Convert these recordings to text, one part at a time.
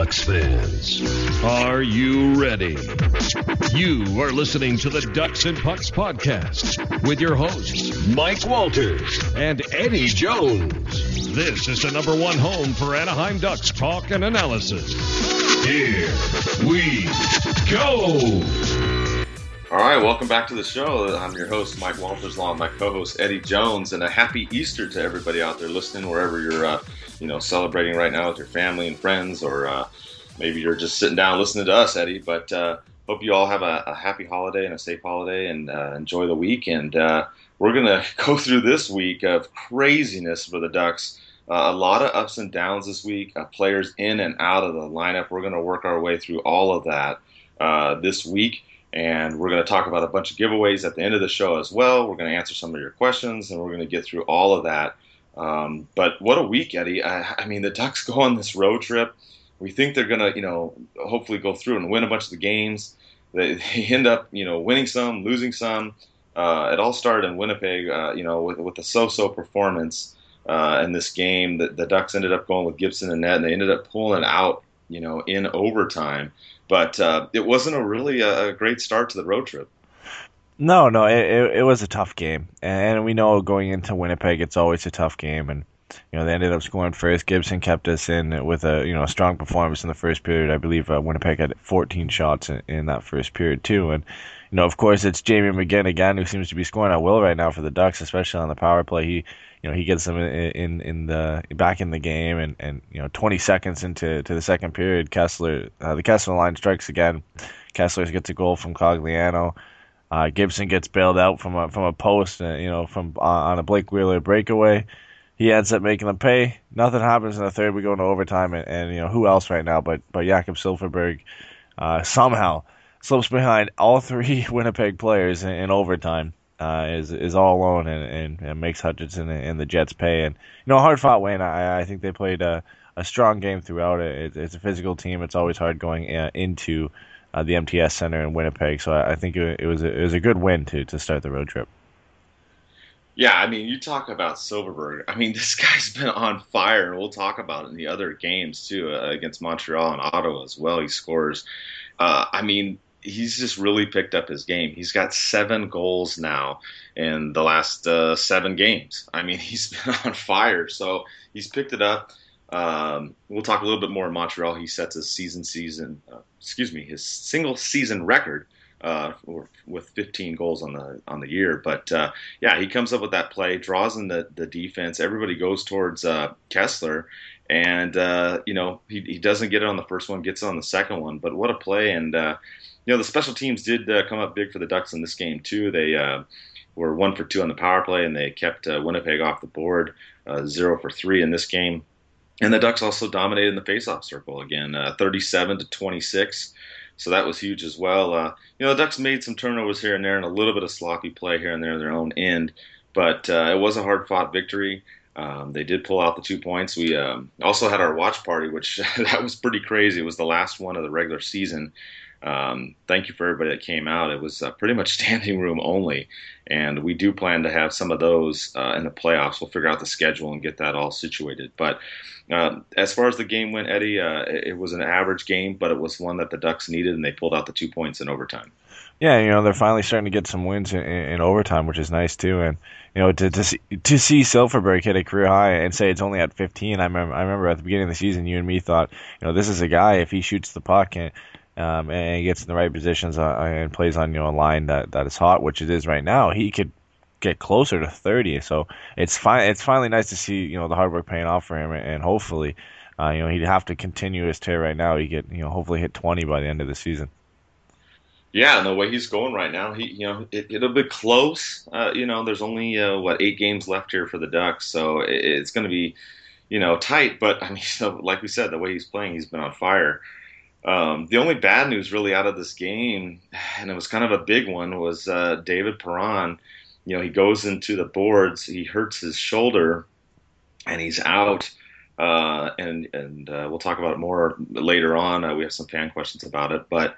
Ducks fans. Are you ready? You are listening to the Ducks and Pucks podcast with your hosts, Mike Walters and Eddie Jones. This is the number one home for Anaheim Ducks talk and analysis. Here we go. All right, welcome back to the show. I'm your host, Mike Walters, along with my co-host Eddie Jones, and a happy Easter to everybody out there listening, wherever you're, uh, you know, celebrating right now with your family and friends, or uh, maybe you're just sitting down listening to us, Eddie. But uh, hope you all have a, a, happy holiday and a safe holiday, and uh, enjoy the week. And uh, we're gonna go through this week of craziness for the Ducks. Uh, a lot of ups and downs this week. players in and out of the lineup. We're gonna work our way through all of that this week. And we're going to talk about a bunch of giveaways at the end of the show as well. We're going to answer some of your questions and we're going to get through all of that. Um, but what a week, Eddie. I, I, mean, the Ducks go on this road trip. We think they're going to, you know, hopefully go through and win a bunch of the games. They, they end up, you know, winning some, losing some. Uh, it all started in Winnipeg, uh, you know, with, with a so-so performance uh, in this game. The, the Ducks ended up going with Gibson and net, and they ended up pulling out, you know, in overtime. But uh, it wasn't a really a, a, great start to the road trip. No, no, it, it, it was a tough game, and we know going into Winnipeg, it's always a tough game, and you know they ended up scoring first. Gibson kept us in with a you know a strong performance in the first period. I believe uh, Winnipeg had 14 shots in, in, that first period too, and you know of course it's Jamie McGinn again who seems to be scoring at will right now for the Ducks, especially on the power play. He you know he gets them in, in in, the back in the game, and, and you know 20 seconds into to the second period, Kesler uh, the Kesler line strikes again. Kesler gets a goal from Cogliano. Uh, Gibson gets bailed out from a from a post, uh, you know, from uh, on a Blake Wheeler breakaway. He ends up making them pay. Nothing happens in the third. We go into overtime, and, and you know who else right now? But but Jakob Silfverberg uh, somehow slips behind all three Winnipeg players in, in overtime uh, is is all alone and, and, and makes Hutchinson and, the Jets pay. And you know, hard fought win. I, I think they played a, a strong game throughout. It, it's a physical team. It's always hard going uh, into uh, the MTS Center in Winnipeg. So I, I think it, it, was a, it was a good win to to start the road trip. Yeah, I mean, you talk about Silfverberg. I mean, this guy's been on fire, and we'll talk about it in the other games too, uh, against Montreal and Ottawa as well. He scores. Uh, I mean, he's just really picked up his game. He's got seven goals now in the last uh, seven games. I mean, he's been on fire. So he's picked it up. Um, we'll talk a little bit more in Montreal. He sets his season season, uh, excuse me, his single season record uh, with 15 goals on the on the year. But uh, yeah, he comes up with that play, draws in the, the defense. Everybody goes towards uh, Kesler, and uh, you know he, he doesn't get it on the first one, gets it on the second one. But what a play! And uh, you know, the special teams did uh, come up big for the Ducks in this game too. They were one for two on the power play, and they kept Winnipeg off the board, zero for three in this game. And the Ducks also dominated in the faceoff circle again, uh, 37 to 26. So that was huge as well. Uh, you know, the Ducks made some turnovers here and there, and a little bit of sloppy play here and there on their own end, but it was a hard-fought victory. Um, they did pull out the two points. We um, also had our watch party, which that was pretty crazy. It was the last one of the regular season, um, thank you for everybody that came out. It was uh, pretty much standing room only, and we do plan to have some of those uh, in the playoffs. We'll figure out the schedule and get that all situated. But uh, as far as the game went, Eddie, uh, it was an average game, but it was one that the Ducks needed, and they pulled out the two points in overtime. Yeah, you know they're finally starting to get some wins in, in overtime, which is nice too. And you know to to see, to see Silfverberg hit a career high and say it's only at 15. I remember I remember at the beginning of the season, you and me thought, you know, this is a guy if he shoots the puck and um, and gets in the right positions uh, and plays on you know a line that, that is hot, which it is right now, he could get closer to 30. So it's fine. It's finally nice to see you know the hard work paying off for him, and hopefully, uh, you know he'd have to continue his tear right now. He get you know hopefully hit 20 by the end of the season. Yeah, and the way he's going right now, he you know it, will be close. Uh, you know, there's only uh, what eight games left here for the Ducks, so it, it's going to be you know tight. But I mean, so, like we said, the way he's playing, he's been on fire. Um, the only bad news really out of this game, and it was kind of a big one, was uh, David Perron. You know, he goes into the boards, he hurts his shoulder, and he's out. Uh, and and uh, we'll talk about it more later on. Uh, we have some fan questions about it, but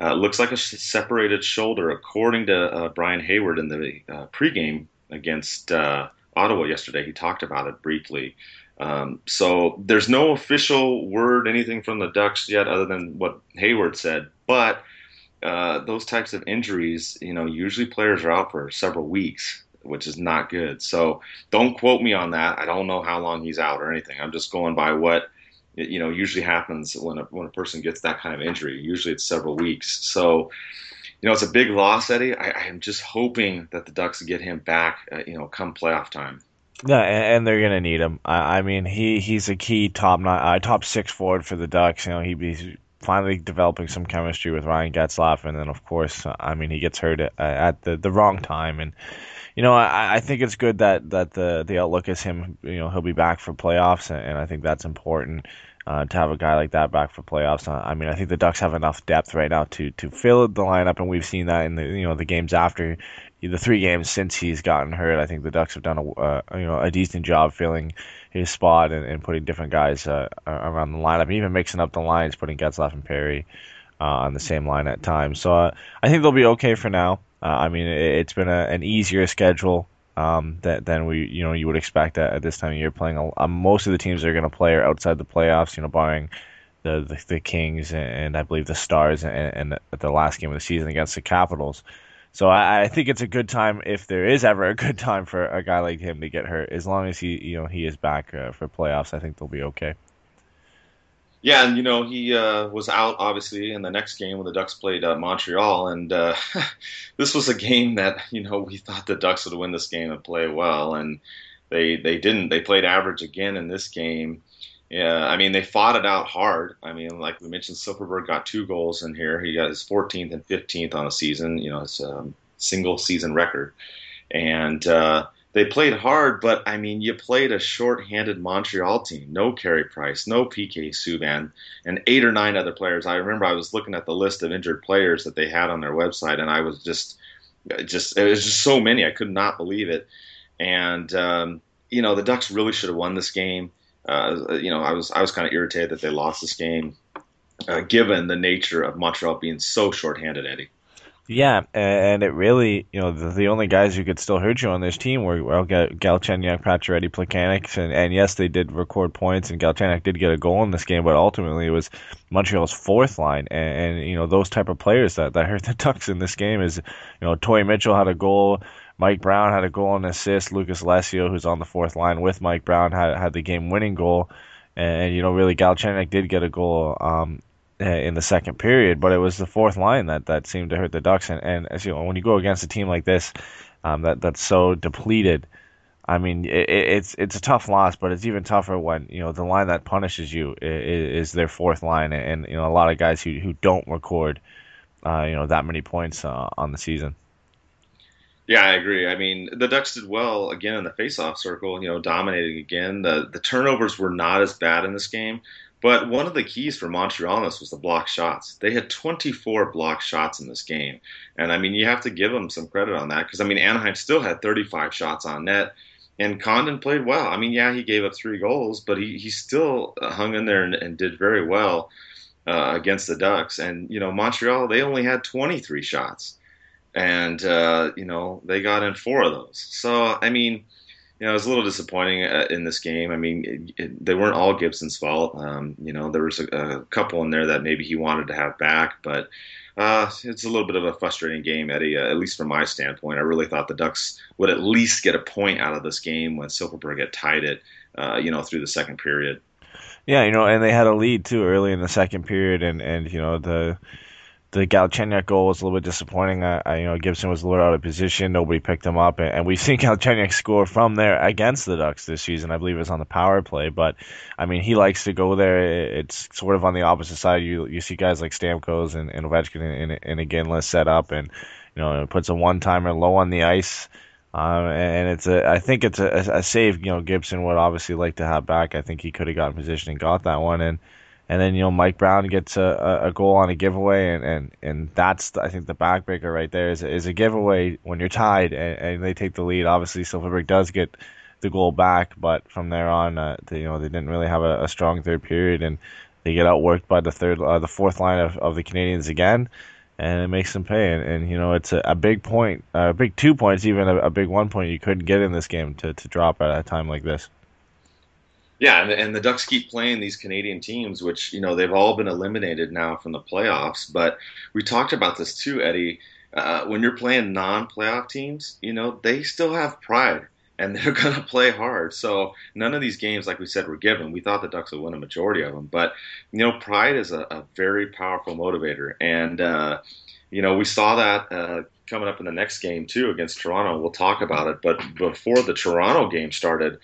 uh, looks like a separated shoulder, according to uh, Brian Hayward in the pregame against Ottawa yesterday. He talked about it briefly. Um, so there's no official word, anything from the Ducks yet, other than what Hayward said. But uh, those types of injuries, you know, usually players are out for several weeks, which is not good. So don't quote me on that. I don't know how long he's out or anything. I'm just going by what you know usually happens when a when a person gets that kind of injury. Usually it's several weeks. So you know, it's a big loss, Eddie. I, I am just hoping that the Ducks get him back, uh, you know, come playoff time. Yeah, and, they're gonna need him. I, I, mean, he he's a key top nine, uh, top six forward for the Ducks. You know, he, he's finally developing some chemistry with Ryan Getzlaf, and then of course, uh, I mean, he gets hurt at, at the the wrong time, and you know, I, I think it's good that that the the outlook is him. You know, he'll be back for playoffs, and, and I think that's important uh, to have a guy like that back for playoffs. Uh, I mean, I think the Ducks have enough depth right now to to fill the lineup, and we've seen that in the you know the games after the three games since he's gotten hurt. I think the Ducks have done a uh, you know a decent job filling his spot and, and putting different guys uh, around the lineup, even mixing up the lines, putting Getzlaf and Perry uh, on the same line at times. So uh, I think they'll be okay for now. I mean, it, has been a, an easier schedule um, that than we you know you would expect at, at this time of year. Playing uh, most of the teams that are going to play are outside the playoffs. You know, barring the the, the Kings and, and, I believe the Stars and, and the last game of the season against the Capitals. So I, I, think it's a good time if there is ever a good time for a guy like him to get hurt. As long as he you know he is back uh, for playoffs, I think they'll be okay. Yeah, and you know he uh, was out obviously in the next game when the Ducks played uh, Montreal, and uh, this was a game that you know we thought the Ducks would win this game and play well, and they they didn't. They played average again in this game. Yeah, I mean they fought it out hard. I mean, like we mentioned, Silfverberg got two goals in here. He got his 14th and 15th on a season. You know, it's a single season record, and uh, they played hard, but I mean, you played a short-handed Montreal team. No Carey Price, no PK Subban, and eight or nine other players. I remember I was looking at the list of injured players that they had on their website, and I was just, just it was just so many. I could not believe it. And um, you know, the Ducks really should have won this game. Uh, you know, I was I was kind of irritated that they lost this game, uh, given the nature of Montreal being so short-handed, Eddie. Yeah, and it really, you know, the, the only guys who could still hurt you on this team were well, Galchenyuk, Pacioretty, Plekanec, and, and yes, they did record points, and Galchenyuk did get a goal in this game, but ultimately it was Montreal's fourth line, and, and you know those type of players that, that hurt the Ducks in this game is, you know, Torrey Mitchell had a goal, Mike Brown had a goal and assist, Lucas Lessio, who's on the fourth line with Mike Brown, had had the game winning goal, and, you know really Galchenyuk did get a goal um, uh, in the second period, but it was the fourth line that, that seemed to hurt the Ducks. And, and as you know, when you go against a team like this, um, that that's so depleted, I mean, it, it's it's a tough loss, but it's even tougher when you know the line that punishes you is, is their fourth line, and, you know a lot of guys who who don't record, uh, you know, that many points uh, on the season. Yeah, I agree. I mean, the Ducks did well again in the faceoff circle, you know, dominating again. The the turnovers were not as bad in this game, but one of the keys for Montreal this was the block shots. They had 24 block shots in this game. And I mean, you have to give them some credit on that because, I mean, Anaheim still had 35 shots on net. And Condon played well. I mean, yeah, he gave up three goals, but he, he still hung in there and, and did very well uh, against the Ducks. And, you know, Montreal, they only had 23 shots. And, uh, you know, they got in four of those. So, I mean, you know, it was a little disappointing uh, in this game. I mean, it, it, they weren't all Gibson's fault. Um, you know, there was a, a, couple in there that maybe he wanted to have back, but uh, it's a little bit of a frustrating game, Eddie. Uh, at least from my standpoint, I really thought the Ducks would at least get a point out of this game when Silfverberg had tied it. Uh, you know, through the second period. Yeah, you know, and they had a lead too early in the second period, and and you know the the Galchenyuk goal was a little bit disappointing. You know, Gibson was a little out of position. Nobody picked him up, and, and we've seen Galchenyuk score from there against the Ducks this season. I believe it was on the power play, but I mean, he likes to go there. It's sort of on the opposite side. You you see guys like Stamkos and, and Ovechkin and, and again, let's set up, and you know, it puts a one timer low on the ice. Um, and it's a, I think it's a, a save. You know, Gibson would obviously like to have back. I think he could have gotten position and got that one. And and then you know Mike Brown gets a, a goal on a giveaway, and, and, and that's I think the backbreaker right there is is a giveaway when you're tied and, and they take the lead. Obviously, Silfverberg does get the goal back, but from there on, uh, they, you know they didn't really have a, a, strong third period, and they get outworked by the third, uh, the fourth line of, of the Canadiens again. and it makes them pay. And, and you know, it's a, a big point, a big two points, even a, a, big one point you couldn't get in this game to, to drop at a time like this. Yeah, and, and the Ducks keep playing these Canadian teams, which you know they've all been eliminated now from the playoffs. But we talked about this too, Eddie. Uh, when you're playing non-playoff teams, you know they still have pride and they're going to play hard. So none of these games, like we said, were given. We thought the Ducks would win a majority of them, but you know, pride is a, a very powerful motivator, and uh, you know, we saw that uh, coming up in the next game too against Toronto. We'll talk about it, but before the Toronto game started,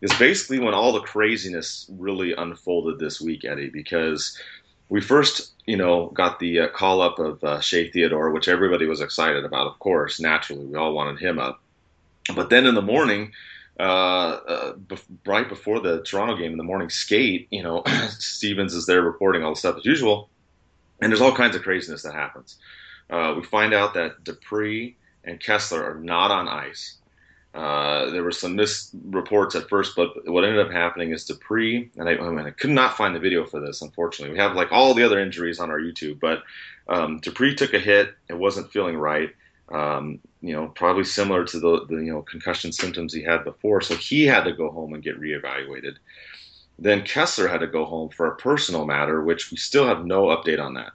is basically when all the craziness really unfolded this week, Eddie, because we first, you know, got the uh, call up of uh, Shea Theodore, which everybody was excited about, of course. Naturally, we all wanted him up. But then in the morning, uh, uh, right before the Toronto game in the morning skate, you know, Stevens is there reporting all the stuff as usual, and there's all kinds of craziness that happens. Uh, we find out that Despres and Kesler are not on ice. Uh, there were some misreports at first, but what ended up happening is Despres, and I, I, mean, I, could not find the video for this, unfortunately. We have like all the other injuries on our YouTube, but um, Despres took a hit, it wasn't feeling right. Um, you know, probably similar to the, the, you know concussion symptoms he had before. So he had to go home and get reevaluated. Then Kesler had to go home for a personal matter, which we still have no update on that.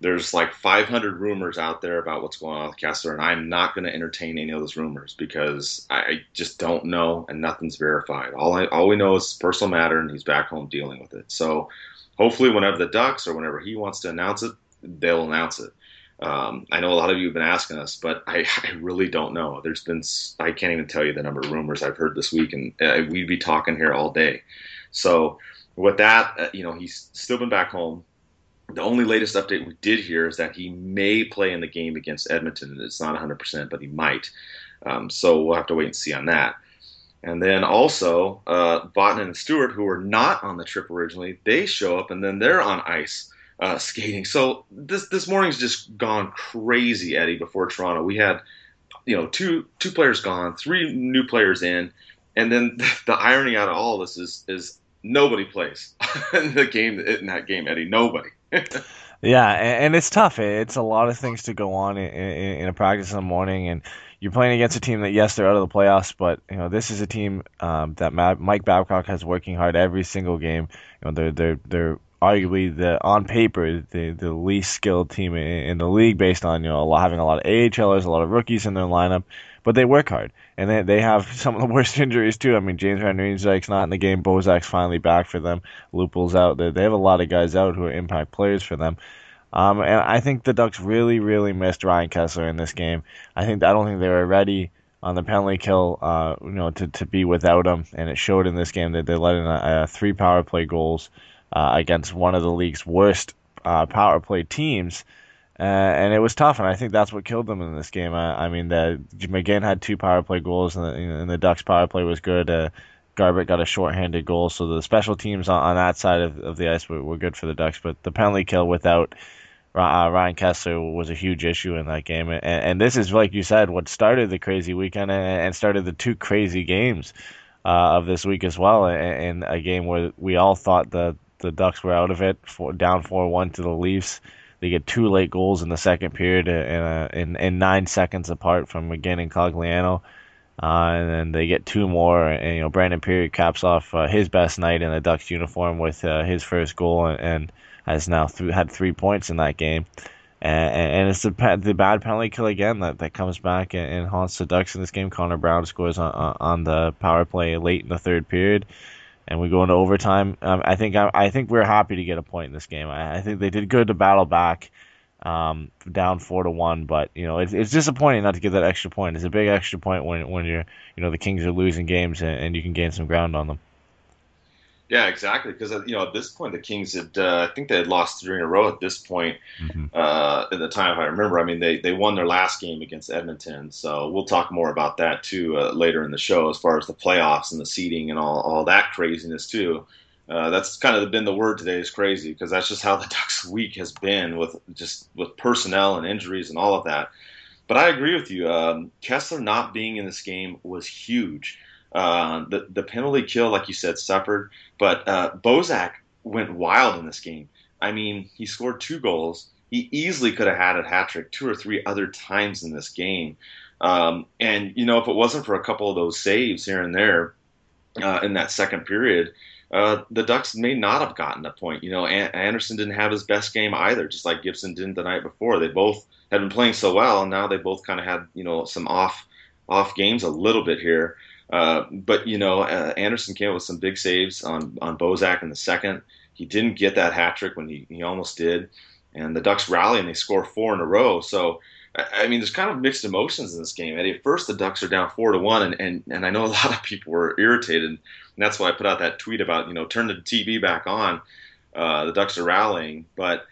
There's like 500 rumors out there about what's going on with Kesler, and I'm not going to entertain any of those rumors because I just don't know, and nothing's verified. All I, all we know is personal matter, and he's back home dealing with it. So hopefully, whenever the Ducks or whenever he wants to announce it, they'll announce it. Um, I know a lot of you have been asking us, but I, I, really don't know. There's been I can't even tell you the number of rumors I've heard this week, and uh, we'd be talking here all day. So with that, uh, you know, he's still been back home. The only latest update we did hear is that he may play in the game against Edmonton. It's not 100%, but he might. Um, so we'll have to wait and see on that. And then also, uh, and Stewart, who were not on the trip originally, they show up and then they're on ice uh, skating. So this this morning's just gone crazy, Eddie. Before Toronto, we had you know two two players gone, three new players in, and then the irony out of all this is is nobody plays in the game in that game, Eddie. Nobody. Yeah, and, it's tough. It's a lot of things to go on in, in, in, a practice in the morning, and you're playing against a team that yes, they're out of the playoffs, but you know this is a team um, that Mike Babcock has working hard every single game. You know they're they're they're arguably the on paper the the least skilled team in, in the league based on you know having a lot of AHLers, a lot of rookies in their lineup, but they work hard and they they have some of the worst injuries too. I mean James Van Riemsdyk's not in the game, Bozak's finally back for them, Lupul's out. They they have a lot of guys out who are impact players for them. Um, and I think the Ducks really, really missed Ryan Kesler in this game. I think I don't think they were ready on the penalty kill, uh, you know, to, to be without him, and it showed in this game that they let in a, a three power play goals uh, against one of the league's worst uh, power play teams. Uh, and it was tough, and I think that's what killed them in this game. I, I mean, the, McGinn had two power play goals, and the, and the Ducks' power play was good. Uh, Garbutt got a shorthanded goal, so the special teams on, on that side of, of the ice were, were good for the Ducks. But the penalty kill without uh, Ryan Kesler was a huge issue in that game, and, and, this is like you said, what started the crazy weekend and, and started the two crazy games uh, of this week as well. In a game where we all thought the the Ducks were out of it, down four one to the Leafs. They get two late goals in the second period, uh, in, uh, in, in nine seconds apart from McGinn and Cogliano. Uh, and then they get two more, and you know Brandon Pirri caps off uh, his best night in the Ducks uniform with uh, his first goal, and, and has now th- had three points in that game. And, and it's the, the bad penalty kill again that, that comes back and, and haunts the Ducks in this game. Connor Brown scores on, on the power play late in the third period, and we go into overtime. Um, I think I, I, think we're happy to get a point in this game. I, I think they did good to battle back, um, down four to one. But you know, it's, it's disappointing not to get that extra point. It's a big extra point when when you're you know the Kings are losing games and, and you can gain some ground on them. Yeah, exactly. Because uh, you know, at this point, the Kings had uh, I think they had lost three in a row at this point. Mm-hmm. Uh, at the time, if I remember, I mean, they they won their last game against Edmonton. So we'll talk more about that too uh, later in the show, as far as the playoffs and the seeding and all all that craziness too. Uh, that's kind of been the word today is crazy because that's just how the Ducks week has been with just with personnel and injuries and all of that. But I agree with you. Um, Kesler not being in this game was huge. Uh, the the penalty kill, like you said, suffered, but uh, Bozak went wild in this game. I mean, he scored two goals, he easily could have had a hat trick two or three other times in this game. Um, and you know, if it wasn't for a couple of those saves here and there uh, in that second period, uh, the Ducks may not have gotten a point. You know, Andersen didn't have his best game either, just like Gibson didn't the night before. They both had been playing so well, and now they both kind of had you know some off off games a little bit here. Uh, but you know, uh, Andersen came up with some big saves on on Bozak in the second. He didn't get that hat trick when he, he almost did, and the Ducks rally and they score four in a row. So I mean, there's kind of mixed emotions in this game, Eddie. At first, the Ducks are down four to one, and, and, and I know a lot of people were irritated, and that's why I put out that tweet about you know turn the TV back on. Uh, the Ducks are rallying, but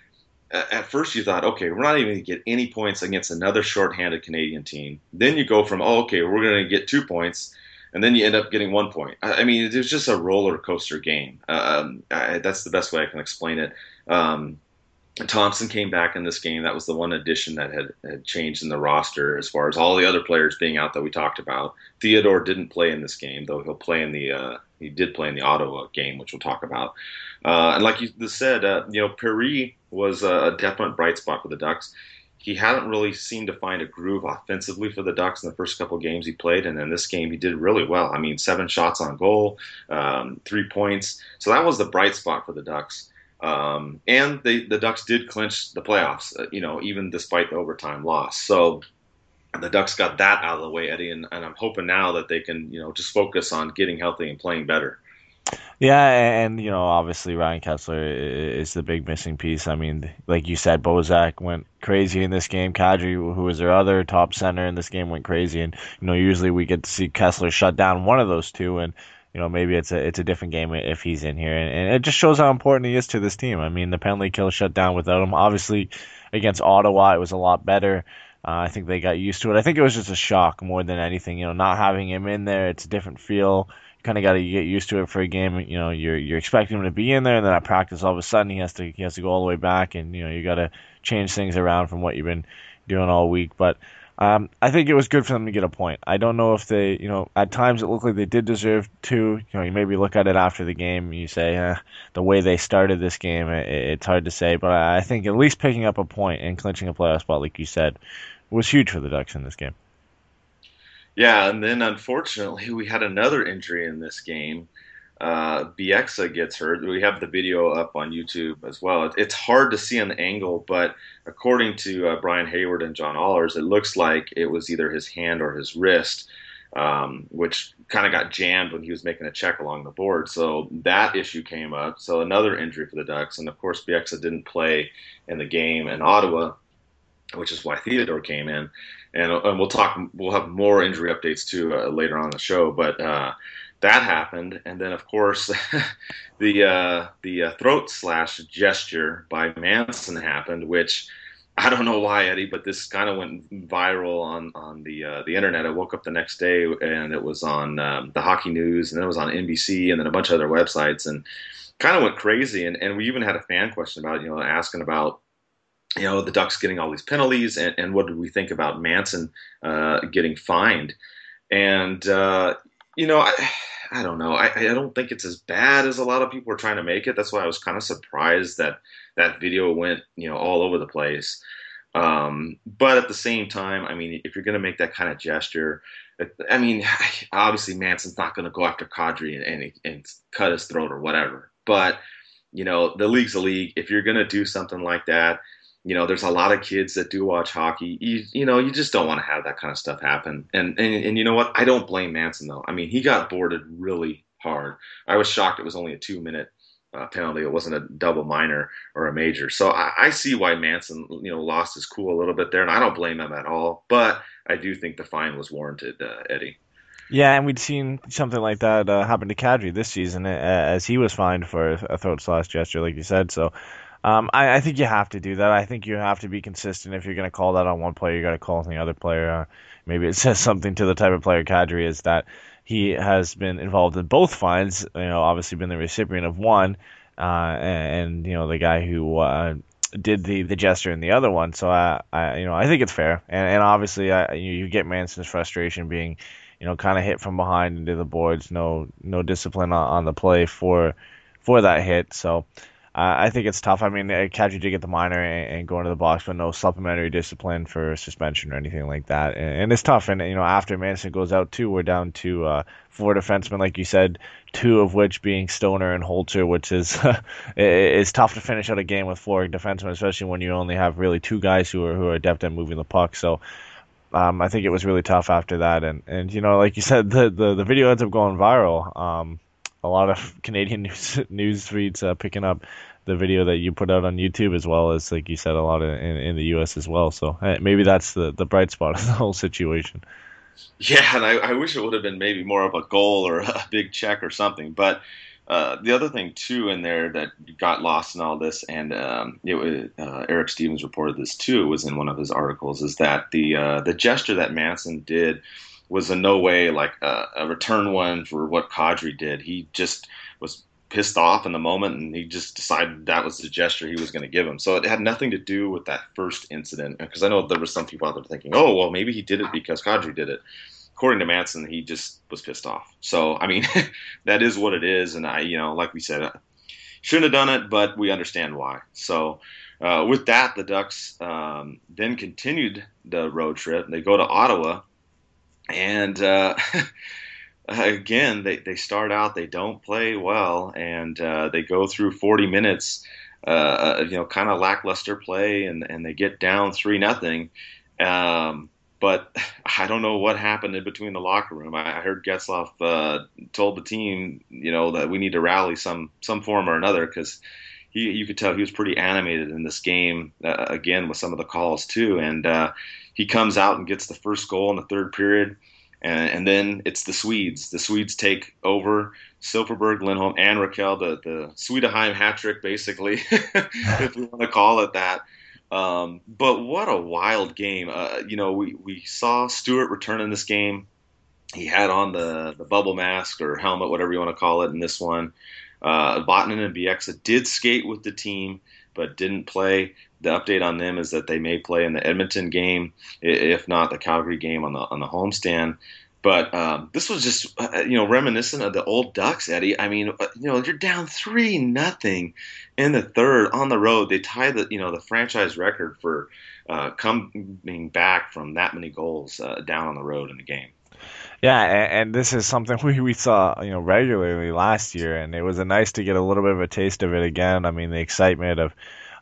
at first you thought, okay, we're not even going to get any points against another shorthanded Canadian team. Then you go from, oh, okay, we're going to get two points, and then you end up getting one point. I, mean, it was just a roller coaster game. Um, I, that's the best way I can explain it. Um, Thompson came back in this game. That was the one addition that had, had changed in the roster as far as all the other players being out that we talked about. Theodore didn't play in this game, though he'll play in the uh, he did play in the Ottawa game, which we'll talk about. Uh, and like you said, uh, you know, Perry was a definite bright spot for the Ducks. He hadn't really seemed to find a groove offensively for the Ducks in the first couple games he played, and in this game he did really well. I mean, seven shots on goal, um, three points. So that was the bright spot for the Ducks. Um, and the Ducks did clinch the playoffs, uh, you know, even despite the overtime loss. So the Ducks got that out of the way, Eddie, and, and, I'm hoping now that they can, you know, just focus on getting healthy and playing better. Yeah, and you know, obviously Ryan Kesler is the big missing piece. I mean, like you said, Bozak went crazy in this game. Kadri, who was their other top center in this game, went crazy. And you know, usually we get to see Kesler shut down one of those two, and you know, maybe it's a it's a different game if he's in here, and, and it just shows how important he is to this team. I mean, the penalty kill shut down without him. Obviously, against Ottawa, it was a lot better. Uh, I think they got used to it. I think it was just a shock more than anything. You know, not having him in there, it's a different feel. Kind of got to get used to it for a game. You know, you're you're expecting him to be in there, and then at practice, all of a sudden he has to he has to go all the way back, and you know you got to change things around from what you've been doing all week. But um, I think it was good for them to get a point. I don't know if they, you know, at times it looked like they did deserve to. You know, you maybe look at it after the game, and you say eh, the way they started this game, it, it's hard to say. But I think at least picking up a point and clinching a playoff spot, like you said, was huge for the Ducks in this game. Yeah, and then unfortunately we had another injury in this game uh, gets hurt. We have the video up on YouTube as well. It's hard to see on the angle, but according to uh, Brian Hayward and John Ahlers, it looks like it was either his hand or his wrist, um, which kind of got jammed when he was making a check along the board. So that issue came up. So another injury for the Ducks, and of course Bieksa didn't play in the game in Ottawa, which is why Theodore came in. And, and we'll talk. We'll have more injury updates too uh, later on the show, but uh, that happened, and then of course the uh, the uh, throat slash gesture by Manson happened, which I don't know why Eddie, but this kind of went viral on on the uh, the internet. I woke up the next day and it was on um, the Hockey News, and then it was on NBC, and then a bunch of other websites, and kind of went crazy. And, and we even had a fan question about you know asking about you know the Ducks getting all these penalties, and, and what did we think about Manson uh, getting fined? And uh, you know, I, I don't know. I, I don't think it's as bad as a lot of people are trying to make it. That's why I was kind of surprised that that video went, you know, all over the place. Um, but at the same time, I mean, if you're going to make that kind of gesture, I mean, obviously Manson's not going to go after Kadri and, and, and cut his throat or whatever. But you know, the league's a league. If you're going to do something like that, you know, there's a lot of kids that do watch hockey. You, you know, you just don't want to have that kind of stuff happen. And, and and you know what? I don't blame Manson though. I mean, he got boarded really hard. I was shocked it was only a two minute uh, penalty. It wasn't a double minor or a major. So I, I, see why Manson, you know, lost his cool a little bit there, and I don't blame him at all. But I do think the fine was warranted, uh, Eddie. Yeah, and we'd seen something like that uh, happen to Kadri this season, as he was fined for a throat slash gesture, like you said. So um, I, I, think you have to do that. I think you have to be consistent. If you're going to call that on one player, you got to call on the other player. Uh, maybe it says something to the type of player Kadri is that he has been involved in both fines. You know, obviously been the recipient of one, uh, and, and, you know the guy who uh, did the the gesture in the other one. So I, I you know, I think it's fair. And, and obviously, I, you, you get Manson's frustration being, you know, kind of hit from behind into the boards. No no discipline on, on the play for for that hit. So. I think it's tough. I mean, Kadri did get the minor and, and go into the box, but no supplementary discipline for suspension or anything like that. And, and, it's tough. And you know, after Manson goes out too, we're down to uh, four defensemen, like you said, two of which being Stoner and Holzer, which is is tough to finish out a game with four defensemen, especially when you only have really two guys who are who are adept at moving the puck. So. Um, I think it was really tough after that, and, and you know, like you said, the, the, the video ends up going viral. Um, a lot of Canadian news news feeds uh, picking up the video that you put out on YouTube as well as like you said a lot in, in the US as well. So maybe that's the the bright spot of the whole situation. Yeah, and I, I wish it would have been maybe more of a goal or a big check or something. But uh, the other thing too in there that got lost in all this, and um, uh, Eric Stevens reported this too, was in one of his articles, is that the uh, the gesture that Manson did was in no way like a, a return one for what Kadri did. He just was pissed off in the moment and he just decided that was the gesture he was going to give him. So it had nothing to do with that first incident because I know there were some people out there thinking, "Oh, well, maybe he did it because Kadri did it." According to Manson, he just was pissed off. So I mean, that is what it is, and I, you know, like we said, shouldn't have done it, but we understand why. So. Uh, with that, the Ducks um, then continued the road trip. They go to Ottawa, and uh, again, they, they start out, they don't play well, and uh, they go through 40 minutes, uh, uh you know, kind of lackluster play, and, and they get down 3 nothing. Um, but I don't know what happened in between the locker room. I heard Getzlaf uh, told the team, you know, that we need to rally some some form or another because he you could tell he was pretty animated in this game uh, again with some of the calls too, and uh, he comes out and gets the first goal in the third period and, and then it's the Swedes. The Swedes take over Silfverberg, Lindholm, and Rakell, the, the Swedeheim hat trick, basically, if we want to call it that. Um, but what a wild game. Uh, you know, we, we saw Stewart return in this game. He had on the, the bubble mask or helmet, whatever you want to call it, in this one. Uh, and Bieksa did skate with the team, but didn't play the update on them is that they may play in the Edmonton game, if not the Calgary game on the on the homestand. But um, this was just uh, you know reminiscent of the old Ducks, Eddie. I mean, uh, you know, you're down three nothing in the third on the road. They tie the you know the franchise record for uh, coming back from that many goals uh, down on the road in the game. Yeah, and, and, this is something we, we saw you know regularly last year, and it was nice to get a little bit of a taste of it again. I mean, the excitement of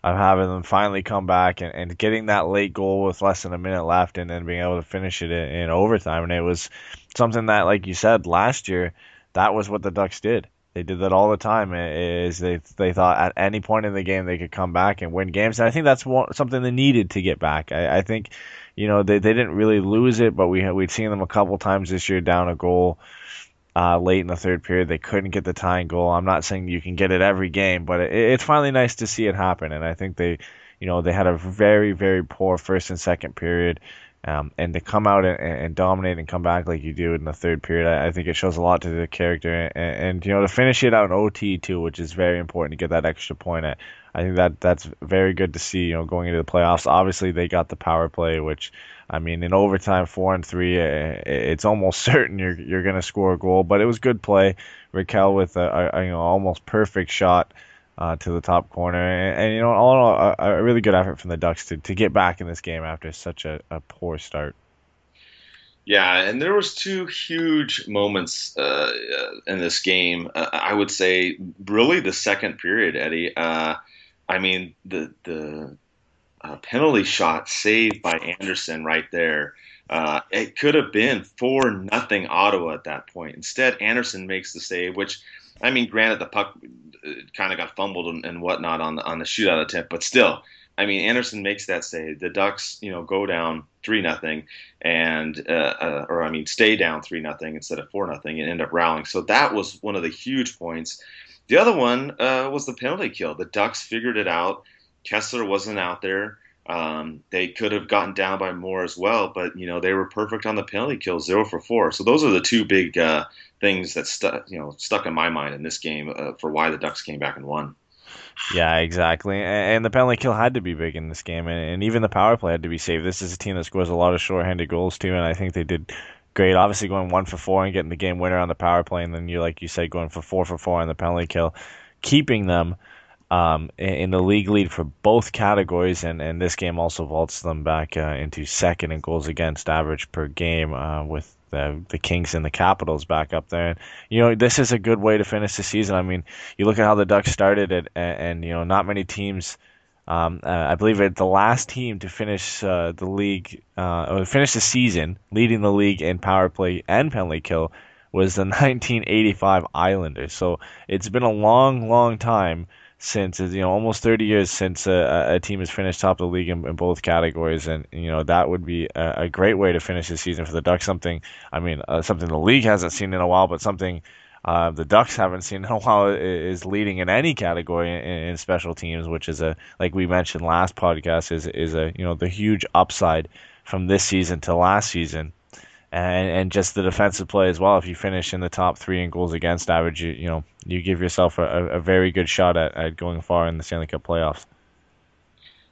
of having them finally come back and, and getting that late goal with less than a minute left and then being able to finish it in, in overtime. And it was something that, like you said, last year, that was what the Ducks did. They did that all the time. Is they they thought at any point in the game they could come back and win games, and I think that's something they needed to get back. I, I think, you know, they they didn't really lose it, but we we'd seen them a couple times this year down a goal uh, late in the third period. They couldn't get the tying goal. I'm not saying you can get it every game, but it, it's finally nice to see it happen. And I think they, you know, they had a very, very poor first and second period. Um, and to come out and, and, dominate and come back like you do in the third period, I, I think it shows a lot to the character. And, and, you know, to finish it out in OT too, which is very important to get that extra point. I, I think that that's very good to see. You know, going into the playoffs, obviously they got the power play, which I mean, in overtime, four and three, eh, it's almost certain you're you're going to score a goal. But it was good play. Rakell with a, a you know almost perfect shot uh, to the top corner, and, and you know all in all, a, a, really good effort from the Ducks to, to get back in this game after such a, a poor start. Yeah, and there was two huge moments uh, in this game. Uh, I would say, really, the second period, Eddie. Uh, I mean, the the uh, penalty shot saved by Andersen right there. Uh, it could have been four nothing Ottawa at that point. Instead, Andersen makes the save, which I mean, granted the puck uh, kind of got fumbled and, and, whatnot on the on the shootout attempt, but still, I mean, Andersen makes that save. The Ducks, you know, go down three nothing, and uh, uh, or I mean, stay down three nothing instead of four nothing, and end up rallying. So that was one of the huge points. The other one uh, was the penalty kill. The Ducks figured it out Kesler wasn't out there. Um, they could have gotten down by more as well, but you know they were perfect on the penalty kill, zero for four. So those are the two big uh, things that stuck, you know, stuck in my mind in this game uh, for why the Ducks came back and won. Yeah, exactly. And the penalty kill had to be big in this game, and even the power play had to be saved. This is a team that scores a lot of short-handed goals too, and I think they did great. Obviously, going one for four and getting the game winner on the power play, and then you, like you said, going for four for four on the penalty kill, keeping them um, in the league lead for both categories, and, and this game also vaults them back uh, into second in goals against average per game uh, with the, the Kings and the Capitals back up there. And, you know, this is a good way to finish the season. I mean, you look at how the Ducks started it, and, and you know, not many teams. Um, uh, I believe it the last team to finish uh, the league uh, or finish the season leading the league in power play and penalty kill was the 1985 Islanders. So it's been a long, long time since you know almost 30 years since a, a team has finished top of the league in, in, both categories, and you know that would be a, a, great way to finish the season for the Ducks. Something, I mean, uh, something the league hasn't seen in a while, but something uh, the Ducks haven't seen in a while is leading in any category in, in, special teams, which is a like we mentioned last podcast is is a you know the huge upside from this season to last season and and just the defensive play as well. If you finish in the top three in goals against average, you, you know you give yourself a, a very good shot at, at going far in the Stanley Cup playoffs.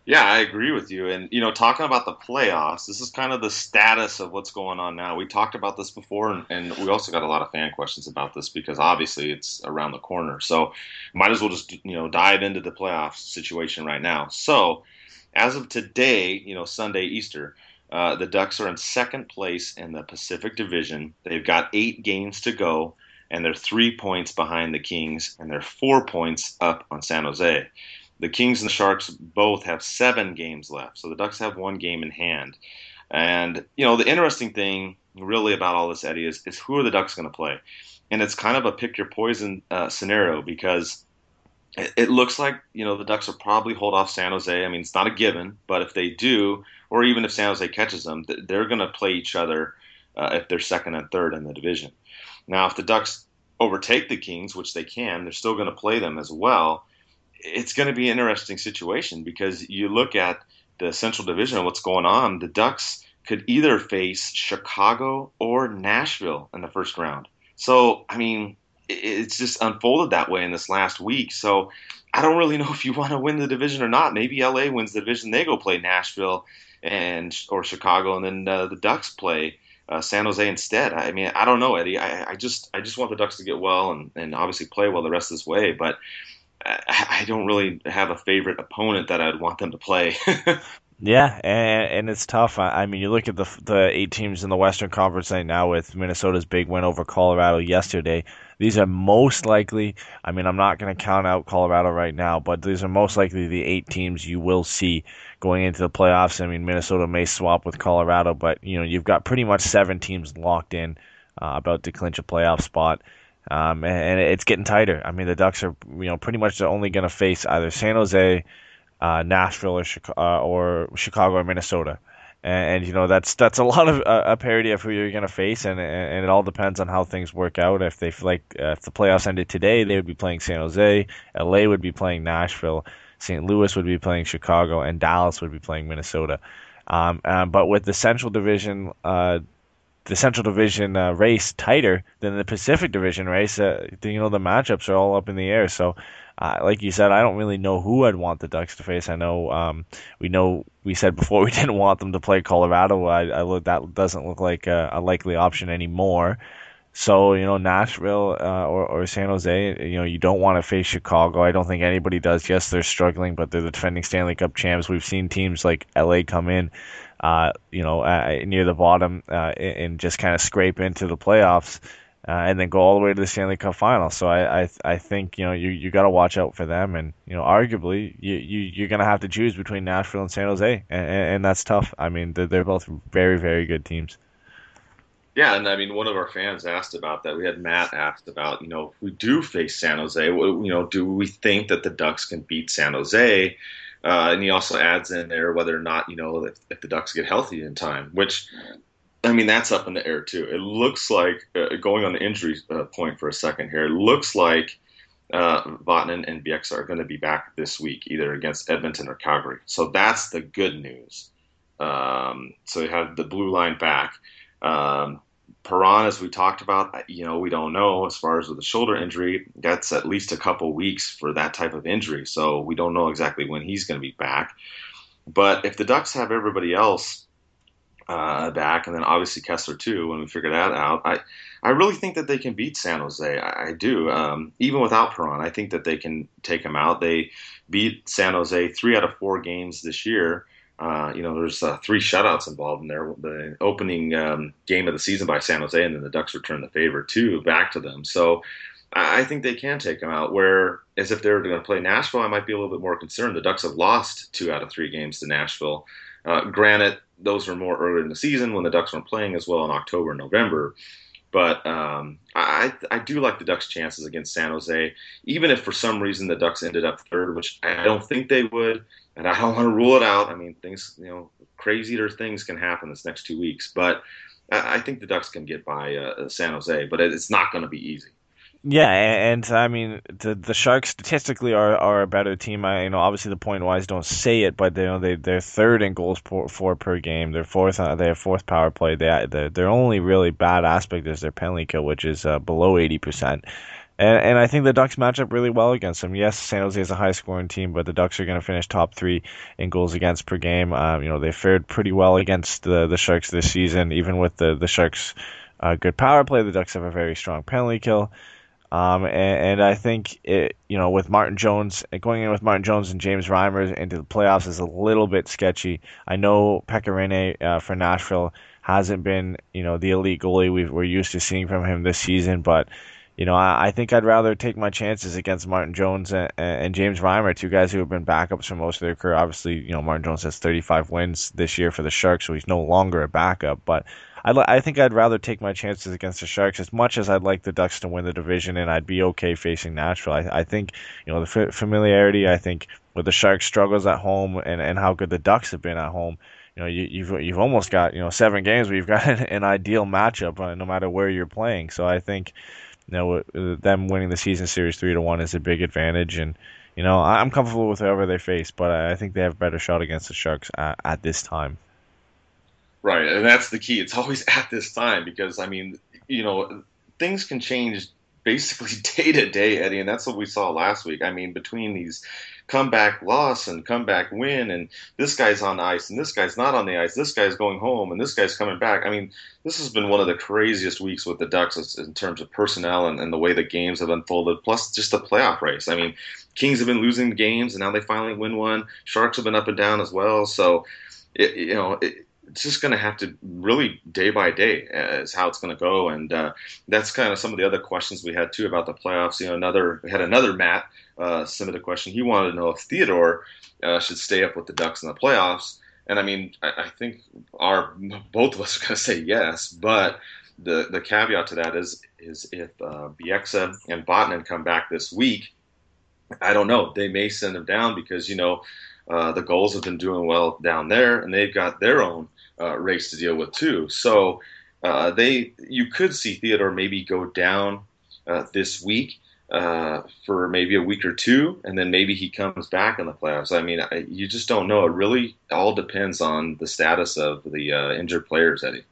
Yeah, I agree with you. And you know, talking about the playoffs, this is kind of the status of what's going on now. We talked about this before, and, and we also got a lot of fan questions about this because obviously it's around the corner. So might as well just you know dive into the playoff situation right now. So as of today, you know, Sunday Easter, uh, the Ducks are in second place in the Pacific Division. They've got eight games to go, and they're three points behind the Kings, and they're four points up on San Jose. The Kings and the Sharks both have seven games left, so the Ducks have one game in hand. And you know the interesting thing, really, about all this, Eddie, is, is who are the Ducks going to play? And it's kind of a pick your poison uh, scenario because it, it looks like you know the Ducks will probably hold off San Jose. I mean, it's not a given, but if they do, or even if San Jose catches them, they're going to play each other uh, if they're second and third in the division. Now, if the Ducks overtake the Kings, which they can, they're still going to play them as well. It's going to be an interesting situation because you look at the Central Division and what's going on. The Ducks could either face Chicago or Nashville in the first round. So, I mean, it's just unfolded that way in this last week. So, I don't really know if you want to win the division or not. Maybe LA wins the division, they go play Nashville and or Chicago, and then uh, the Ducks play uh, San Jose instead. I mean, I don't know, Eddie. I, I, just I just want the Ducks to get well and, and obviously play well the rest of this way, but I, I don't really have a favorite opponent that I'd want them to play. Yeah, and, and it's tough. I, I, mean, you look at the the eight teams in the Western Conference right now with Minnesota's big win over Colorado yesterday. These are most likely. I mean, I'm not going to count out Colorado right now, but these are most likely the eight teams you will see going into the playoffs. I mean, Minnesota may swap with Colorado, but you know, you've got pretty much seven teams locked in uh, about to clinch a playoff spot. Um, and, it's getting tighter. I mean, the Ducks are, you know, pretty much only going to face either San Jose, uh, Nashville or Chicago, uh, or Chicago or Minnesota. And, and, you know that's that's a lot of uh, a parity of who you're going to face, and, and it all depends on how things work out. If they like uh, if the playoffs ended today, they would be playing San Jose, LA would be playing Nashville, St. Louis would be playing Chicago, and Dallas would be playing Minnesota. Um, um, but with the Central Division, uh, the Central Division uh, race tighter than the Pacific Division race, you know the matchups are all up in the air. So uh, like you said, I don't really know who I'd want the Ducks to face. I know um, we know we said before we didn't want them to play Colorado. I, I look that doesn't look like a, a likely option anymore. So you know Nashville uh, or, or San Jose, you know you don't want to face Chicago. I don't think anybody does. Yes, they're struggling, but they're the defending Stanley Cup champs. We've seen teams like LA come in, uh, you know, uh, near the bottom uh, and just kind of scrape into the playoffs uh, and then go all the way to the Stanley Cup final. So I I, I think you know you you got to watch out for them, and you know arguably you, you you're gonna have to choose between Nashville and San Jose, and, and that's tough. I mean they're, they're both very very good teams. Yeah, and I mean, one of our fans asked about that. We had Matt asked about, you know, if we do face San Jose, you know, do we think that the Ducks can beat San Jose? Uh, and he also adds in there whether or not, you know, if, if the Ducks get healthy in time, which I mean, that's up in the air too. It looks like uh, going on the injury uh, point for a second here. It looks like uh, Vatanen and Bieksa are going to be back this week, either against Edmonton or Calgary. So that's the good news. Um, so you have the blue line back. Um, Perron, as we talked about, you know, we don't know as far as with the shoulder injury. That's at least a couple weeks for that type of injury. So we don't know exactly when he's going to be back. But if the Ducks have everybody else uh, back, and then obviously Kesler too. When we figure that out, I I really think that they can beat San Jose. I, I do. Um, even without Perron, I think that they can take them out. They beat San Jose three out of four games this year. Uh, you know, there's uh, three shutouts involved in there. The opening um, game of the season by San Jose, and then the Ducks return the favor too back to them. So I, I think they can take them out. Where as if they were going to play Nashville, I might be a little bit more concerned. The Ducks have lost two out of three games to Nashville. Uh, granted, those were more early in the season when the Ducks weren't playing as well in October and November. But um, I, I do like the Ducks' chances against San Jose, even if for some reason the Ducks ended up third, which I don't think they would, and I don't want to rule it out. I mean, things, you know, crazier things can happen this next two weeks, but I, I think the Ducks can get by uh, San Jose, but it's not going to be easy. Yeah, and, and, I mean the the Sharks statistically are, are a better team. I you know obviously the point wise don't say it, but they you know they they're third in goals per, for per game. They're fourth. Uh, they have fourth power play. They their their only really bad aspect is their penalty kill, which is uh, below eighty percent. And, and I think the Ducks match up really well against them. Yes, San Jose is a high scoring team, but the Ducks are going to finish top three in goals against per game. Um, you know they fared pretty well against the the Sharks this season, even with the the Sharks' uh, good power play. The Ducks have a very strong penalty kill. Um, and, and, I think it, you know, with Martin Jones going in with Martin Jones and James Reimer into the playoffs is a little bit sketchy. I know Pekka Rinne uh, for Nashville hasn't been, you know, the elite goalie we are used to seeing from him this season, but you know, I, I, think I'd rather take my chances against Martin Jones and, and, James Reimer, two guys who have been backups for most of their career. Obviously, you know, Martin Jones has 35 wins this year for the Sharks, so he's no longer a backup, but I'd, I think I'd rather take my chances against the Sharks as much as I'd like the Ducks to win the division, and I'd be okay facing Nashville. I, I think you know the familiarity. I think with the Sharks' struggles at home and, and how good the Ducks have been at home, you know you, you've you've almost got you know seven games where you've got an, an ideal matchup uh, no matter where you're playing. So I think you know uh, them winning the season series three to one is a big advantage and. You know, I'm comfortable with whoever they face, but I think they have a better shot against the Sharks at, at this time. Right, and that's the key. It's always at this time because I mean, you know, things can change basically day to day, Eddie, and that's what we saw last week. I mean, between these comeback loss and comeback win, and this guy's on ice and this guy's not on the ice, this guy's going home and this guy's coming back. I mean, this has been one of the craziest weeks with the Ducks in terms of personnel and, and the way the games have unfolded, plus just the playoff race. I mean, Kings have been losing games and now they finally win one. Sharks have been up and down as well. So, it, you know, it, it's just going to have to really day by day uh, is how it's going to go, and uh, that's kind of some of the other questions we had too about the playoffs. You know, another we had another Matt uh, a question. He wanted to know if Theodore uh, should stay up with the Ducks in the playoffs, and I mean, I, I think our both of us are going to say yes, but the the caveat to that is is if uh, Bieksa and Vatanen come back this week, I don't know. They may send them down because you know. Uh, the Gulls have been doing well down there, and they've got their own uh, race to deal with too. So uh, they, you could see Theodore maybe go down uh, this week uh, for maybe a week or two, and then maybe he comes back in the playoffs. I mean, I, you just don't know. It really all depends on the status of the uh, injured players, Eddie.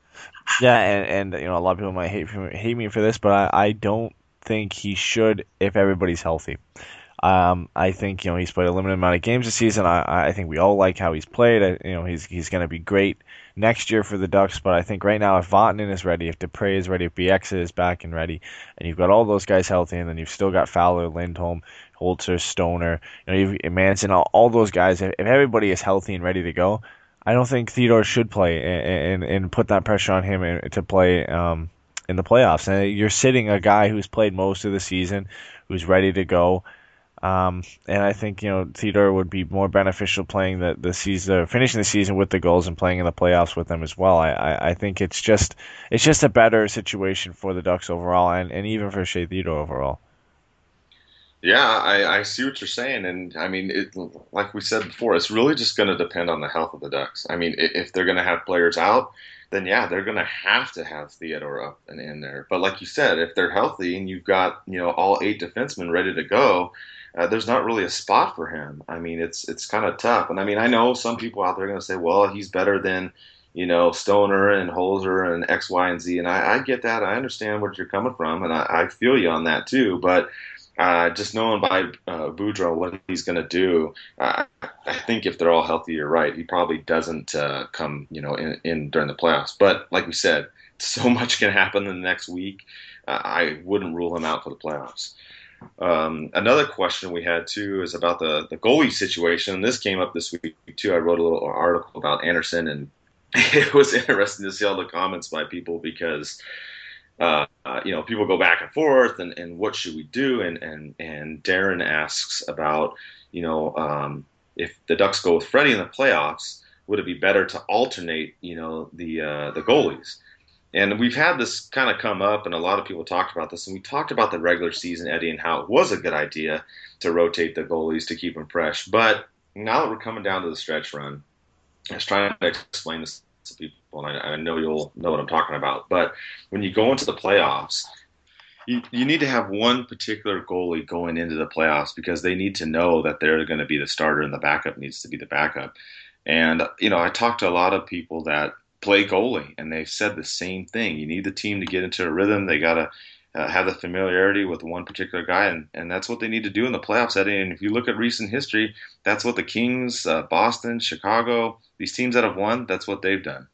Yeah, and, and you know a lot of people might hate hate me for this, but I, I don't think he should if everybody's healthy. Um, I think you know he's played a limited amount of games this season. I, I think we all like how he's played. I, you know he's he's going to be great next year for the Ducks. But I think right now if Vatanen is ready, if Despres is ready, if Bieksa is back and ready, and you've got all those guys healthy, and then you've still got Fowler, Lindholm, Holzer, Stoner, you know you've, Manson, all, all those guys. If, if everybody is healthy and ready to go, I don't think Theodore should play and, and, and put that pressure on him to play um, in the playoffs. And you're sitting a guy who's played most of the season, who's ready to go. Um, and I think you know Theodore would be more beneficial playing the the season, finishing the season with the Gulls and playing in the playoffs with them as well. I, I, I think it's just it's just a better situation for the Ducks overall, and, and even for Shea Theodore overall. Yeah, I, I see what you're saying, and I mean, it, like we said before, it's really just going to depend on the health of the Ducks. I mean, if they're going to have players out, then yeah, they're going to have to have Theodore up and in there. But like you said, if they're healthy and you've got you know all eight defensemen ready to go, uh, there's not really a spot for him. I mean, it's it's kind of tough. And I mean, I know some people out there are going to say, well, he's better than you know Stoner and Holzer and X, Y, and Z. And I, I get that. I understand where you're coming from, and I, I feel you on that too. But uh, just knowing by uh, Boudreau what he's going to do, uh, I think if they're all healthy, you're right. He probably doesn't uh, come, you know, in, in during the playoffs. But like we said, so much can happen in the next week. Uh, I wouldn't rule him out for the playoffs. Um, another question we had too is about the the goalie situation. This came up this week too. I wrote a little article about Andersen, and it was interesting to see all the comments by people because. Uh, you know, people go back and forth, and, and what should we do? And and and Darren asks about, you know, um, if the Ducks go with Freddie in the playoffs, would it be better to alternate, you know, the uh, the goalies? And we've had this kind of come up, and a lot of people talked about this. And we talked about the regular season, Eddie, and how it was a good idea to rotate the goalies to keep them fresh. But now that we're coming down to the stretch run, I was trying to explain this to people, and I, I know you'll know what I'm talking about. But when you go into the playoffs, you, you need to have one particular goalie going into the playoffs because they need to know that they're going to be the starter and the backup needs to be the backup. And, you know, I talked to a lot of people that play goalie, and they've said the same thing. You need the team to get into a rhythm. They got to uh, have the familiarity with one particular guy, and, and that's what they need to do in the playoff setting. And if you look at recent history, that's what the Kings, uh, Boston, Chicago, these teams that have won, that's what they've done.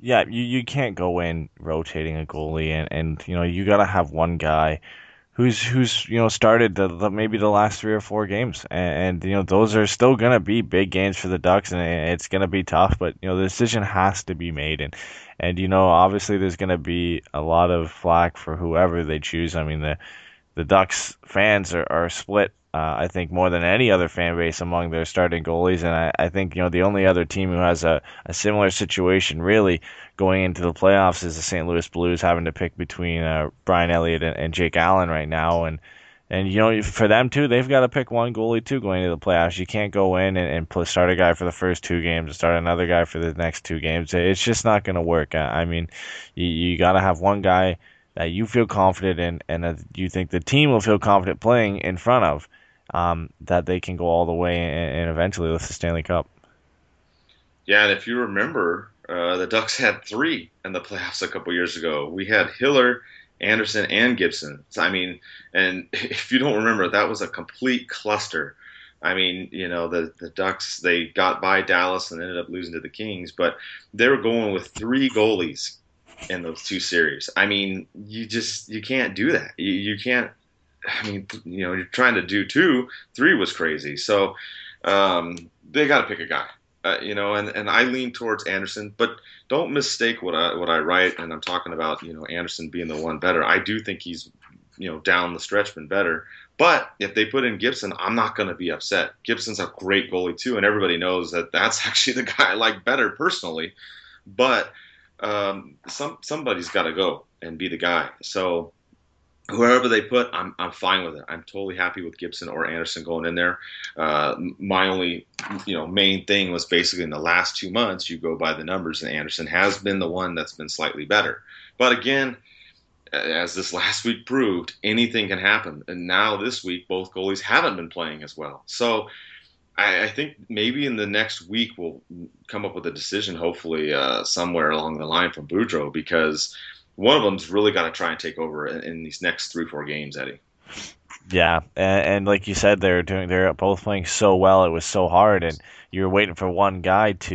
Yeah, you, you can't go in rotating a goalie, and, and you know you got to have one guy who's who's you know started the, the, maybe the last three or four games, and, and, you know those are still gonna be big games for the Ducks, and it's gonna be tough. But you know the decision has to be made, and and you know obviously there's gonna be a lot of flack for whoever they choose. I mean the the Ducks fans are, are split uh, I think more than any other fan base among their starting goalies, and I, I think you know the only other team who has a, a similar situation really going into the playoffs is the St. Louis Blues, having to pick between uh, Brian Elliott and, and Jake Allen right now, and and you know for them too, they've got to pick one goalie too going into the playoffs. You can't go in and, and start a guy for the first two games and start another guy for the next two games. It's just not going to work. I mean, you, you got to have one guy that you feel confident in and that you think the team will feel confident playing in front of um, that they can go all the way and, and, eventually lift the Stanley Cup. Yeah, and if you remember, uh, the Ducks had three in the playoffs a couple years ago. We had Hiller, Andersen, and Gibson. So, I mean, and if you don't remember, that was a complete cluster. I mean, you know, the the Ducks they got by Dallas and ended up losing to the Kings, but they were going with three goalies in those two series. I mean, you just you can't do that. You, you can't I mean, you know, you're trying to do two, three was crazy. So um, they got to pick a guy, uh, you know. And, and I lean towards Andersen, but don't mistake what I what I write. And I'm talking about you know Andersen being the one better. I do think he's you know down the stretch been better. But if they put in Gibson, I'm not going to be upset. Gibson's a great goalie too, and everybody knows that that's actually the guy I like better personally. But um, some somebody's got to go and be the guy. So whoever they put, I'm I'm fine with it. I'm totally happy with Gibson or Andersen going in there. Uh, my only you know main thing was basically in the last two months you go by the numbers, and Andersen has been the one that's been slightly better. But again, as this last week proved, anything can happen. And now this week, both goalies haven't been playing as well. So. I, think maybe in the next week we'll come up with a decision, hopefully uh, somewhere along the line from Boudreau, because one of them's really got to try and take over in, in, these next three four games, Eddie. Yeah, and, and, like you said, they're doing they're both playing so well. It was so hard, and you were waiting for one guy to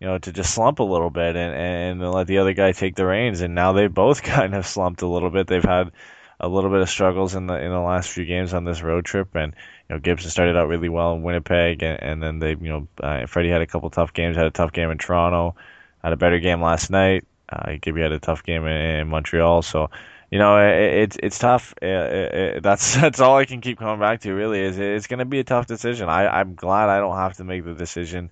you know to just slump a little bit and and let the other guy take the reins. And now they both kind of slumped a little bit. They've had a little bit of struggles in the in the last few games on this road trip, and you know Gibson started out really well in Winnipeg, and, and then they you know uh, Freddie had a couple tough games, had a tough game in Toronto, had a better game last night. Uh, Gibby had a tough game in, in Montreal, so you know it, it's it's tough. It, it, that's that's all I can keep coming back to. Really, is it's going to be a tough decision. I I'm glad I don't have to make the decision.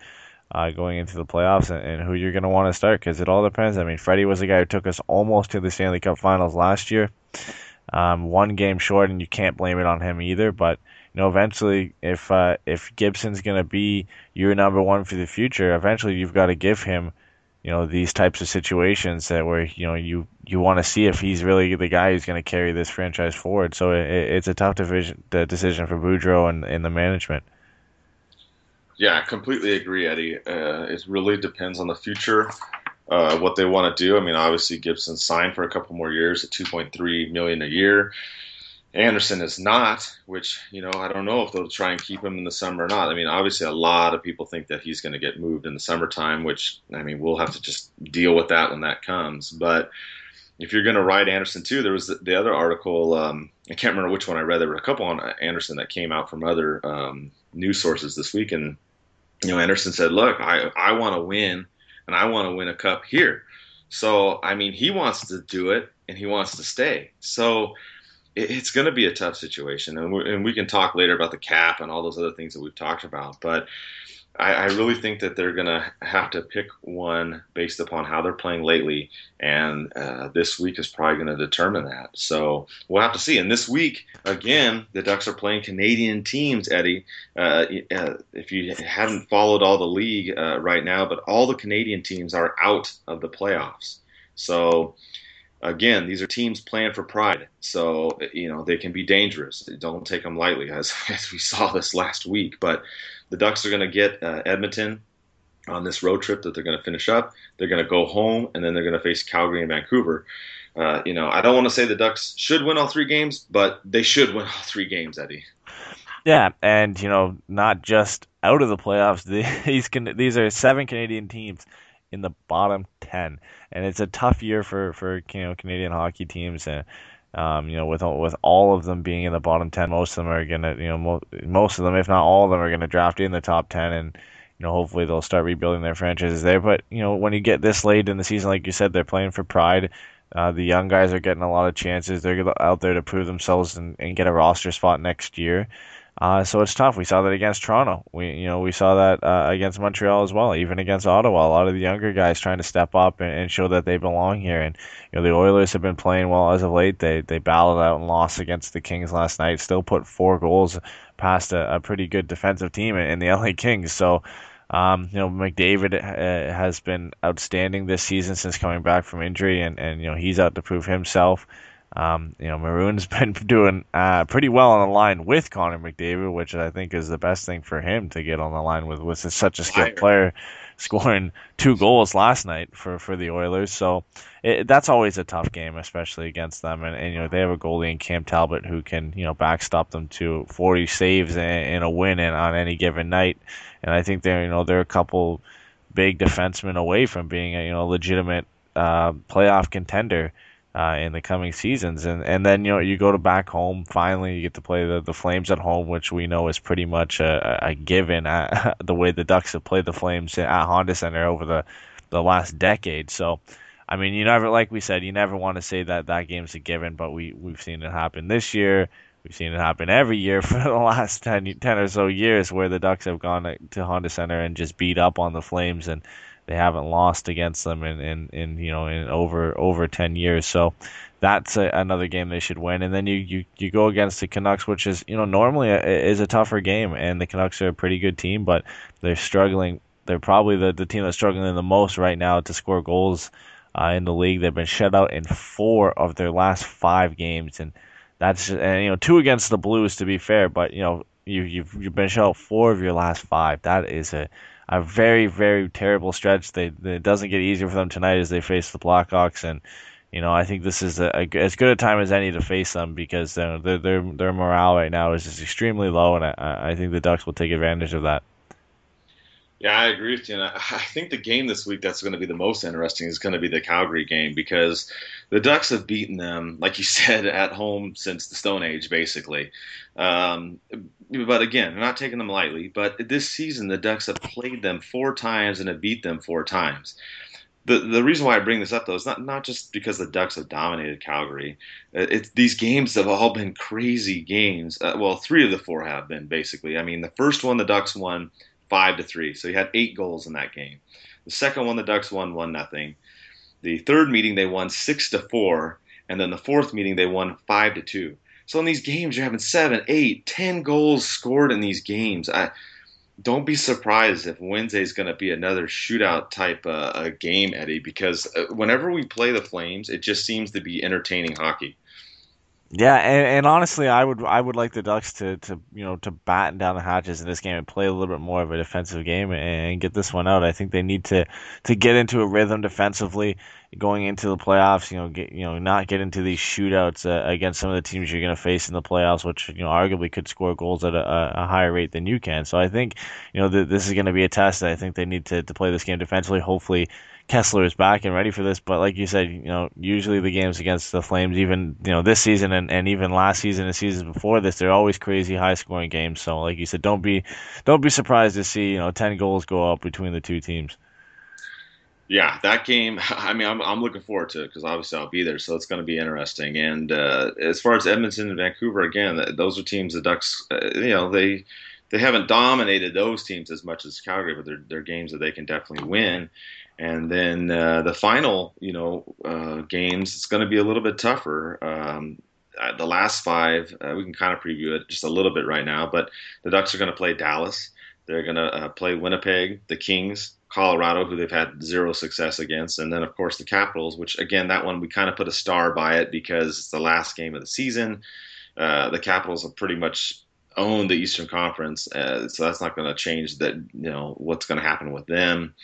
Uh, going into the playoffs and, and who you're going to want to start because it all depends. I mean, Freddie was the guy who took us almost to the Stanley Cup Finals last year. Um, one game short, and you can't blame it on him either. But you know, eventually, if uh, if Gibson's going to be your number one for the future, eventually you've got to give him you know these types of situations that where you know you you want to see if he's really the guy who's going to carry this franchise forward. So it, it's a tough division, decision for Boudreau and, and the management. Yeah, I completely agree, Eddie. Uh, it really depends on the future, uh, what they want to do. I mean, obviously Gibson signed for a couple more years at 2.3 million a year. Andersen is not, which you know I don't know if they'll try and keep him in the summer or not. I mean, obviously a lot of people think that he's going to get moved in the summertime, which I mean we'll have to just deal with that when that comes. But if you're going to ride Andersen too, there was the, the other article. Um, I can't remember which one I read. There were a couple on Andersen that came out from other um, news sources this week, and you know Andersen said, "Look, I I want to win, and I want to win a cup here." So I mean, he wants to do it, and he wants to stay. So it's going to be a tough situation, and we, and we can talk later about the cap and all those other things that we've talked about. But I, I really think that they're going to have to pick one based upon how they're playing lately, and uh, this week is probably going to determine that. So we'll have to see. And this week, again, the Ducks are playing Canadian teams. Eddie, uh, uh, if you haven't followed all the league uh, right now, but all the Canadian teams are out of the playoffs. So again, these are teams playing for pride, so you know they can be dangerous. Don't take them lightly, as as we saw this last week. But the Ducks are going to get uh, Edmonton on this road trip that they're going to finish up. They're going to go home, and then they're going to face Calgary and Vancouver. Uh, you know, I don't want to say the Ducks should win all three games, but they should win all three games, Eddie. Yeah, and you know, not just out of the playoffs. These can, these are seven Canadian teams in the bottom ten, and it's a tough year for for you know Canadian hockey teams and. Um, you know, with with all of them being in the bottom ten, most of them are gonna, you know, mo- most of them, if not all of them, are gonna draft in the top ten, and you know, hopefully they'll start rebuilding their franchises there. But you know, when you get this late in the season, like you said, they're playing for pride. Uh, the young guys are getting a lot of chances. They're out there to prove themselves and, and get a roster spot next year. Uh, so it's tough. We saw that against Toronto. We you know we saw that uh, against Montreal as well. Even against Ottawa, a lot of the younger guys trying to step up and, and, show that they belong here. And you know the Oilers have been playing well as of late. They they battled out and lost against the Kings last night. Still put four goals past a, a pretty good defensive team in, in the LA Kings. So. Um, you know, McDavid uh, has been outstanding this season since coming back from injury, and, and you know he's out to prove himself. Um, you know, Maroon's been doing uh, pretty well on the line with Connor McDavid, which I think is the best thing for him to get on the line with. Was such a skilled player, scoring two goals last night for, for the Oilers. So it, that's always a tough game, especially against them. And, and, you know they have a goalie in Cam Talbot who can you know backstop them to 40 saves in, in a win in, on any given night. And I think they're you know they're a couple big defensemen away from being a you know legitimate uh, playoff contender uh, in the coming seasons. And and then you know you go to back home. Finally, you get to play the, the Flames at home, which we know is pretty much a, a given. The way the Ducks have played the Flames at Honda Center over the the last decade. So. I mean, you never, like we said, you never want to say that that game's a given, but we we've seen it happen this year. We've seen it happen every year for the last 10, 10 or so years, where the Ducks have gone to Honda Center and just beat up on the Flames and they haven't lost against them in, in, in you know in over over ten years. So that's a, another game they should win. And then you, you, you go against the Canucks, which is you know normally a, is a tougher game, and the Canucks are a pretty good team, but they're struggling. They're probably the, the team that's struggling the most right now to score goals uh, in the league. They've been shut out in four of their last five games, and that's and you know two against the Blues to be fair, but you know you you've you've been shut out four of your last five. That is a a very very terrible stretch. They it doesn't get easier for them tonight as they face the Blackhawks, and you know I think this is a, a as good a time as any to face them because uh, their their their morale right now is just extremely low, and I, I think the Ducks will take advantage of that. Yeah, I agree with you. And I, think the game this week that's going to be the most interesting is going to be the Calgary game because the Ducks have beaten them, like you said, at home since the Stone Age, basically. Um, but again, I'm not taking them lightly. But this season, the Ducks have played them four times and have beat them four times. The, the reason why I bring this up though is not, not just because the Ducks have dominated Calgary. Uh, it's these games have all been crazy games. Uh, well, three of the four have been basically. I mean, the first one the Ducks won five to three. So he had eight goals in that game. The second one, the Ducks won one nothing. The third meeting, they won six to four, and then the fourth meeting, they won five to two. So in these games, you're having seven, eight, ten goals scored in these games. I, don't be surprised if Wednesday is going to be another shootout type uh, game, Eddie, because uh, whenever we play the Flames, it just seems to be entertaining hockey. Yeah, and, and honestly, I would I would like the Ducks to, to you know to batten down the hatches in this game and play a little bit more of a defensive game and get this one out. I think they need to to get into a rhythm defensively going into the playoffs. You know, get you know not get into these shootouts uh, against some of the teams you're going to face in the playoffs, which you know arguably could score goals at a, a higher rate than you can. So I think you know th- this is going to be a test. I think they need to to play this game defensively. Hopefully Kesler is back and ready for this. But like you said, you know, usually the games against the Flames, even you know this season and, and even last season and seasons before this, they're always crazy high scoring games. So like you said, don't be don't be surprised to see you know ten goals go up between the two teams. Yeah, that game. I mean, I'm I'm looking forward to it because obviously I'll be there, so it's going to be interesting. And uh, as far as Edmonton and Vancouver, again, those are teams the Ducks. Uh, you know, they they haven't dominated those teams as much as Calgary, but they're they're games that they can definitely win. And then uh, the final, you know, uh, games, it's going to be a little bit tougher. Um, uh, the last five, uh, we can kind of preview it just a little bit right now, but the Ducks are going to play Dallas. They're going to uh, play Winnipeg, the Kings, Colorado, who they've had zero success against, and then of course the Capitals, which again that one we kind of put a star by it because it's the last game of the season. Uh, the Capitals have pretty much owned the Eastern Conference, uh, so that's not going to change that. You know what's going to happen with them.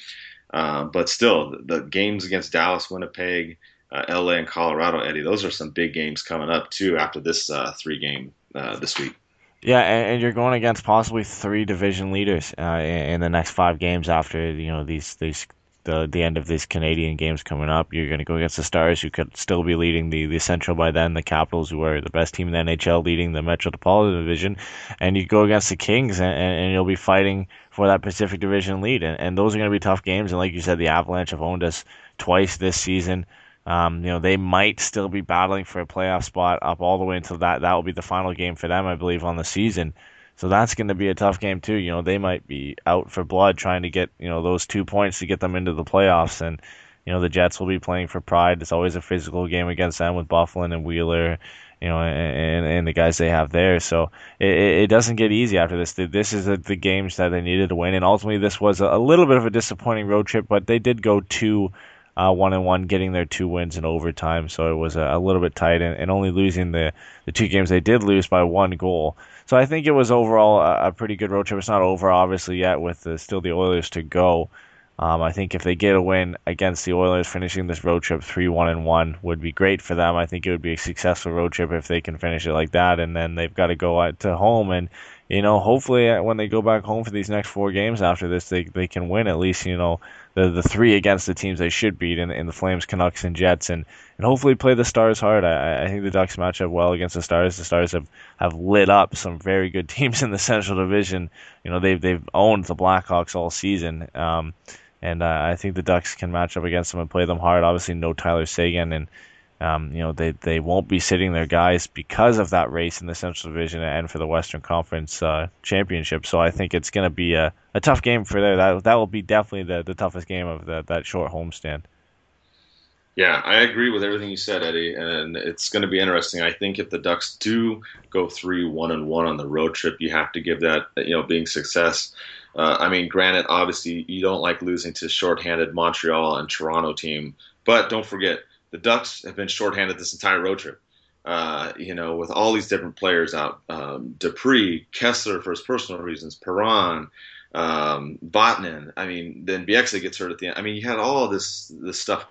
Uh, but still, the, the, games against Dallas, Winnipeg, uh, LA, and Colorado, Eddie, those are some big games coming up too after this uh, three game uh, this week. Yeah, and, you're going against possibly three division leaders uh, in, in, the next five games after you know these these the the end of these Canadian games coming up. You're going to go against the Stars, who could still be leading the, the Central by then, the Capitals, who are the best team in the NHL, leading the Metropolitan Division, and you go against the Kings, and, and you'll be fighting for that Pacific Division lead. And, and those are going to be tough games. And like you said, the Avalanche have owned us twice this season. Um, you know, they might still be battling for a playoff spot up all the way until that. That will be the final game for them, I believe, on the season. So that's going to be a tough game too. You know, they might be out for blood trying to get you know those two points to get them into the playoffs, and you know the Jets will be playing for pride. It's always a physical game against them with Byfuglien and Wheeler, you know, and, and the guys they have there. So it, it doesn't get easy after this. This is the, the games that they needed to win, and ultimately this was a little bit of a disappointing road trip, but they did go two. Uh, one and one, getting their two wins in overtime, so it was a, a little bit tight, and, and only losing the, the two games they did lose by one goal. So I think it was overall a, a pretty good road trip. It's not over obviously yet with the, still the Oilers to go. Um, I think if they get a win against the Oilers, finishing this road trip three one and one would be great for them. I think it would be a successful road trip if they can finish it like that, and then they've got to go out to home and you know hopefully uh, when they go back home for these next four games after this, they they can win at least you know the the three against the teams they should beat in, in the Flames, Canucks, and Jets, and and hopefully play the Stars hard. I, I think the Ducks match up well against the Stars. The Stars have, have lit up some very good teams in the Central Division. You know they've they've owned the Blackhawks all season. Um, and uh, I think the Ducks can match up against them and play them hard. Obviously, no Tyler Seguin, and um, you know, they, they won't be sitting their guys because of that race in the Central Division and for the Western Conference uh, Championship. So I think it's going to be a, a tough game for there. That that will be definitely the, the toughest game of the, that short homestand. Yeah, I agree with everything you said, Eddie, and it's going to be interesting. I think if the Ducks do go three one and one on the road trip, you have to give that you know being success. Uh, I mean, granted, obviously you don't like losing to shorthanded Montreal and Toronto team, but don't forget the Ducks have been shorthanded this entire road trip. Uh, you know, with all these different players out, um, Despres, Kesler for his personal reasons, Perron, um, Vatanen. I mean, then Bieksa gets hurt at the end. I mean, you had all this this stuff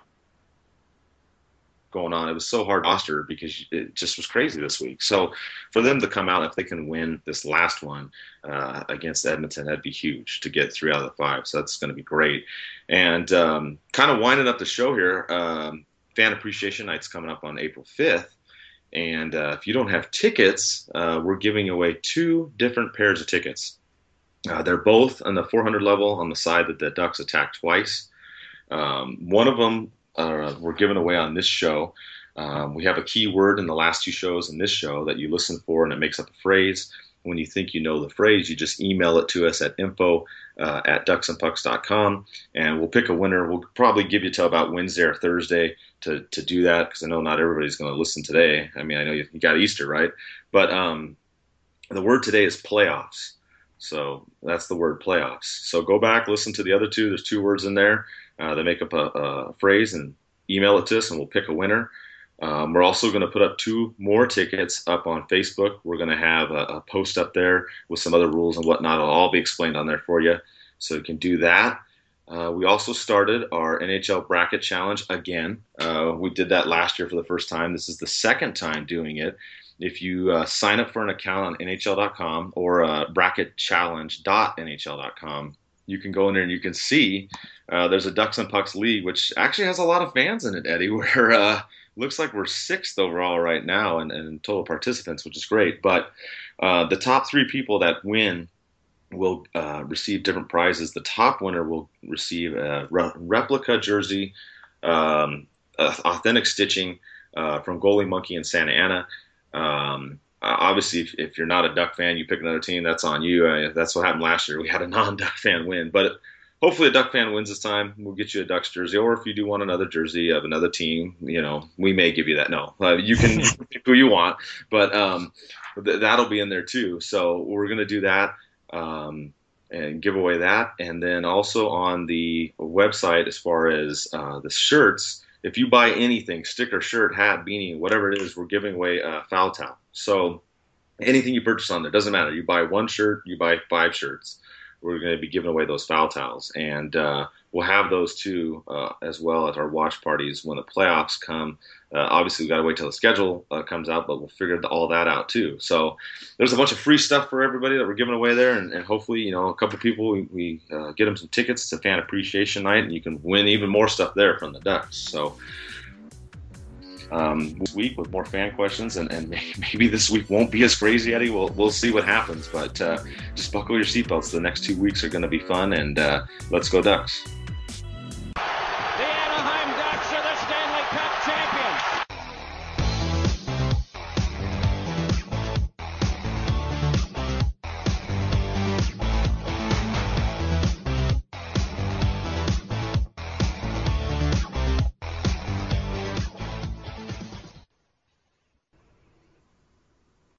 going on. It was so hard to roster because it just was crazy this week. So for them to come out, if they can win this last one uh, against Edmonton, that'd be huge to get three out of the five. So that's going to be great. And um, kind of winding up the show here, um, Fan Appreciation Night's coming up on April 5th. And uh, if you don't have tickets, uh, we're giving away two different pairs of tickets. Uh, they're both on the 400 level on the side that the Ducks attacked twice. Um, one of them uh, we're giving away on this show. Um, we have a keyword in the last two shows and this show that you listen for, and it makes up a phrase. When you think you know the phrase, you just email it to us at info uh, at ducksandpucks.com, and we'll pick a winner. We'll probably give you till about Wednesday or Thursday to, to do that because I know not everybody's going to listen today. I mean, I know you, you got Easter, right? But um, the word today is playoffs. So that's the word playoffs. So go back, listen to the other two. There's two words in there uh, that make up a, a, phrase and email it to us, and we'll pick a winner. Um, we're also going to put up two more tickets up on Facebook. We're going to have a, a, post up there with some other rules and whatnot. It'll all be explained on there for you, so you can do that. Uh, we also started our NHL bracket challenge again. Uh, we did that last year for the first time. This is the second time doing it. If you uh, sign up for an account on NHL.com or uh, bracketchallenge.nhl.com, you can go in there and you can see uh, there's a Ducks and Pucks league, which actually has a lot of fans in it, Eddie. Where uh, looks like we're sixth overall right now in, in total participants, which is great. But uh, the top three people that win will uh, receive different prizes. The top winner will receive a re- replica jersey, um, authentic stitching uh, from Goalie Monkey in Santa Ana. Um, obviously, if, if, you're not a Duck fan, you pick another team. That's on you. Uh, that's what happened last year. We had a non-Duck fan win, but hopefully a Duck fan wins this time. We'll get you a Ducks jersey, or if you do want another jersey of another team, you know, we may give you that. No, uh, you can pick who you want, but um, th- that'll be in there too. So we're gonna do that. Um, and give away that. And then also on the website, as far as uh, the shirts, if you buy anything, sticker, shirt, hat, beanie, whatever it is, we're giving away a foul towel. So anything you purchase on there doesn't matter. You buy one shirt, you buy five shirts. We're going to be giving away those foul towels, and uh, we'll have those too uh, as well at our watch parties when the playoffs come. Uh, obviously, we've got to wait till the schedule uh, comes out, but we'll figure all that out too. So there's a bunch of free stuff for everybody that we're giving away there, and, and hopefully, you know, a couple people we, we uh, get them some tickets to Fan Appreciation Night, and you can win even more stuff there from the Ducks. So. Um, week with more fan questions, and, and maybe this week won't be as crazy, Eddie. We'll, we'll see what happens, but uh, just buckle your seatbelts. The next two weeks are going to be fun, and uh, let's go Ducks.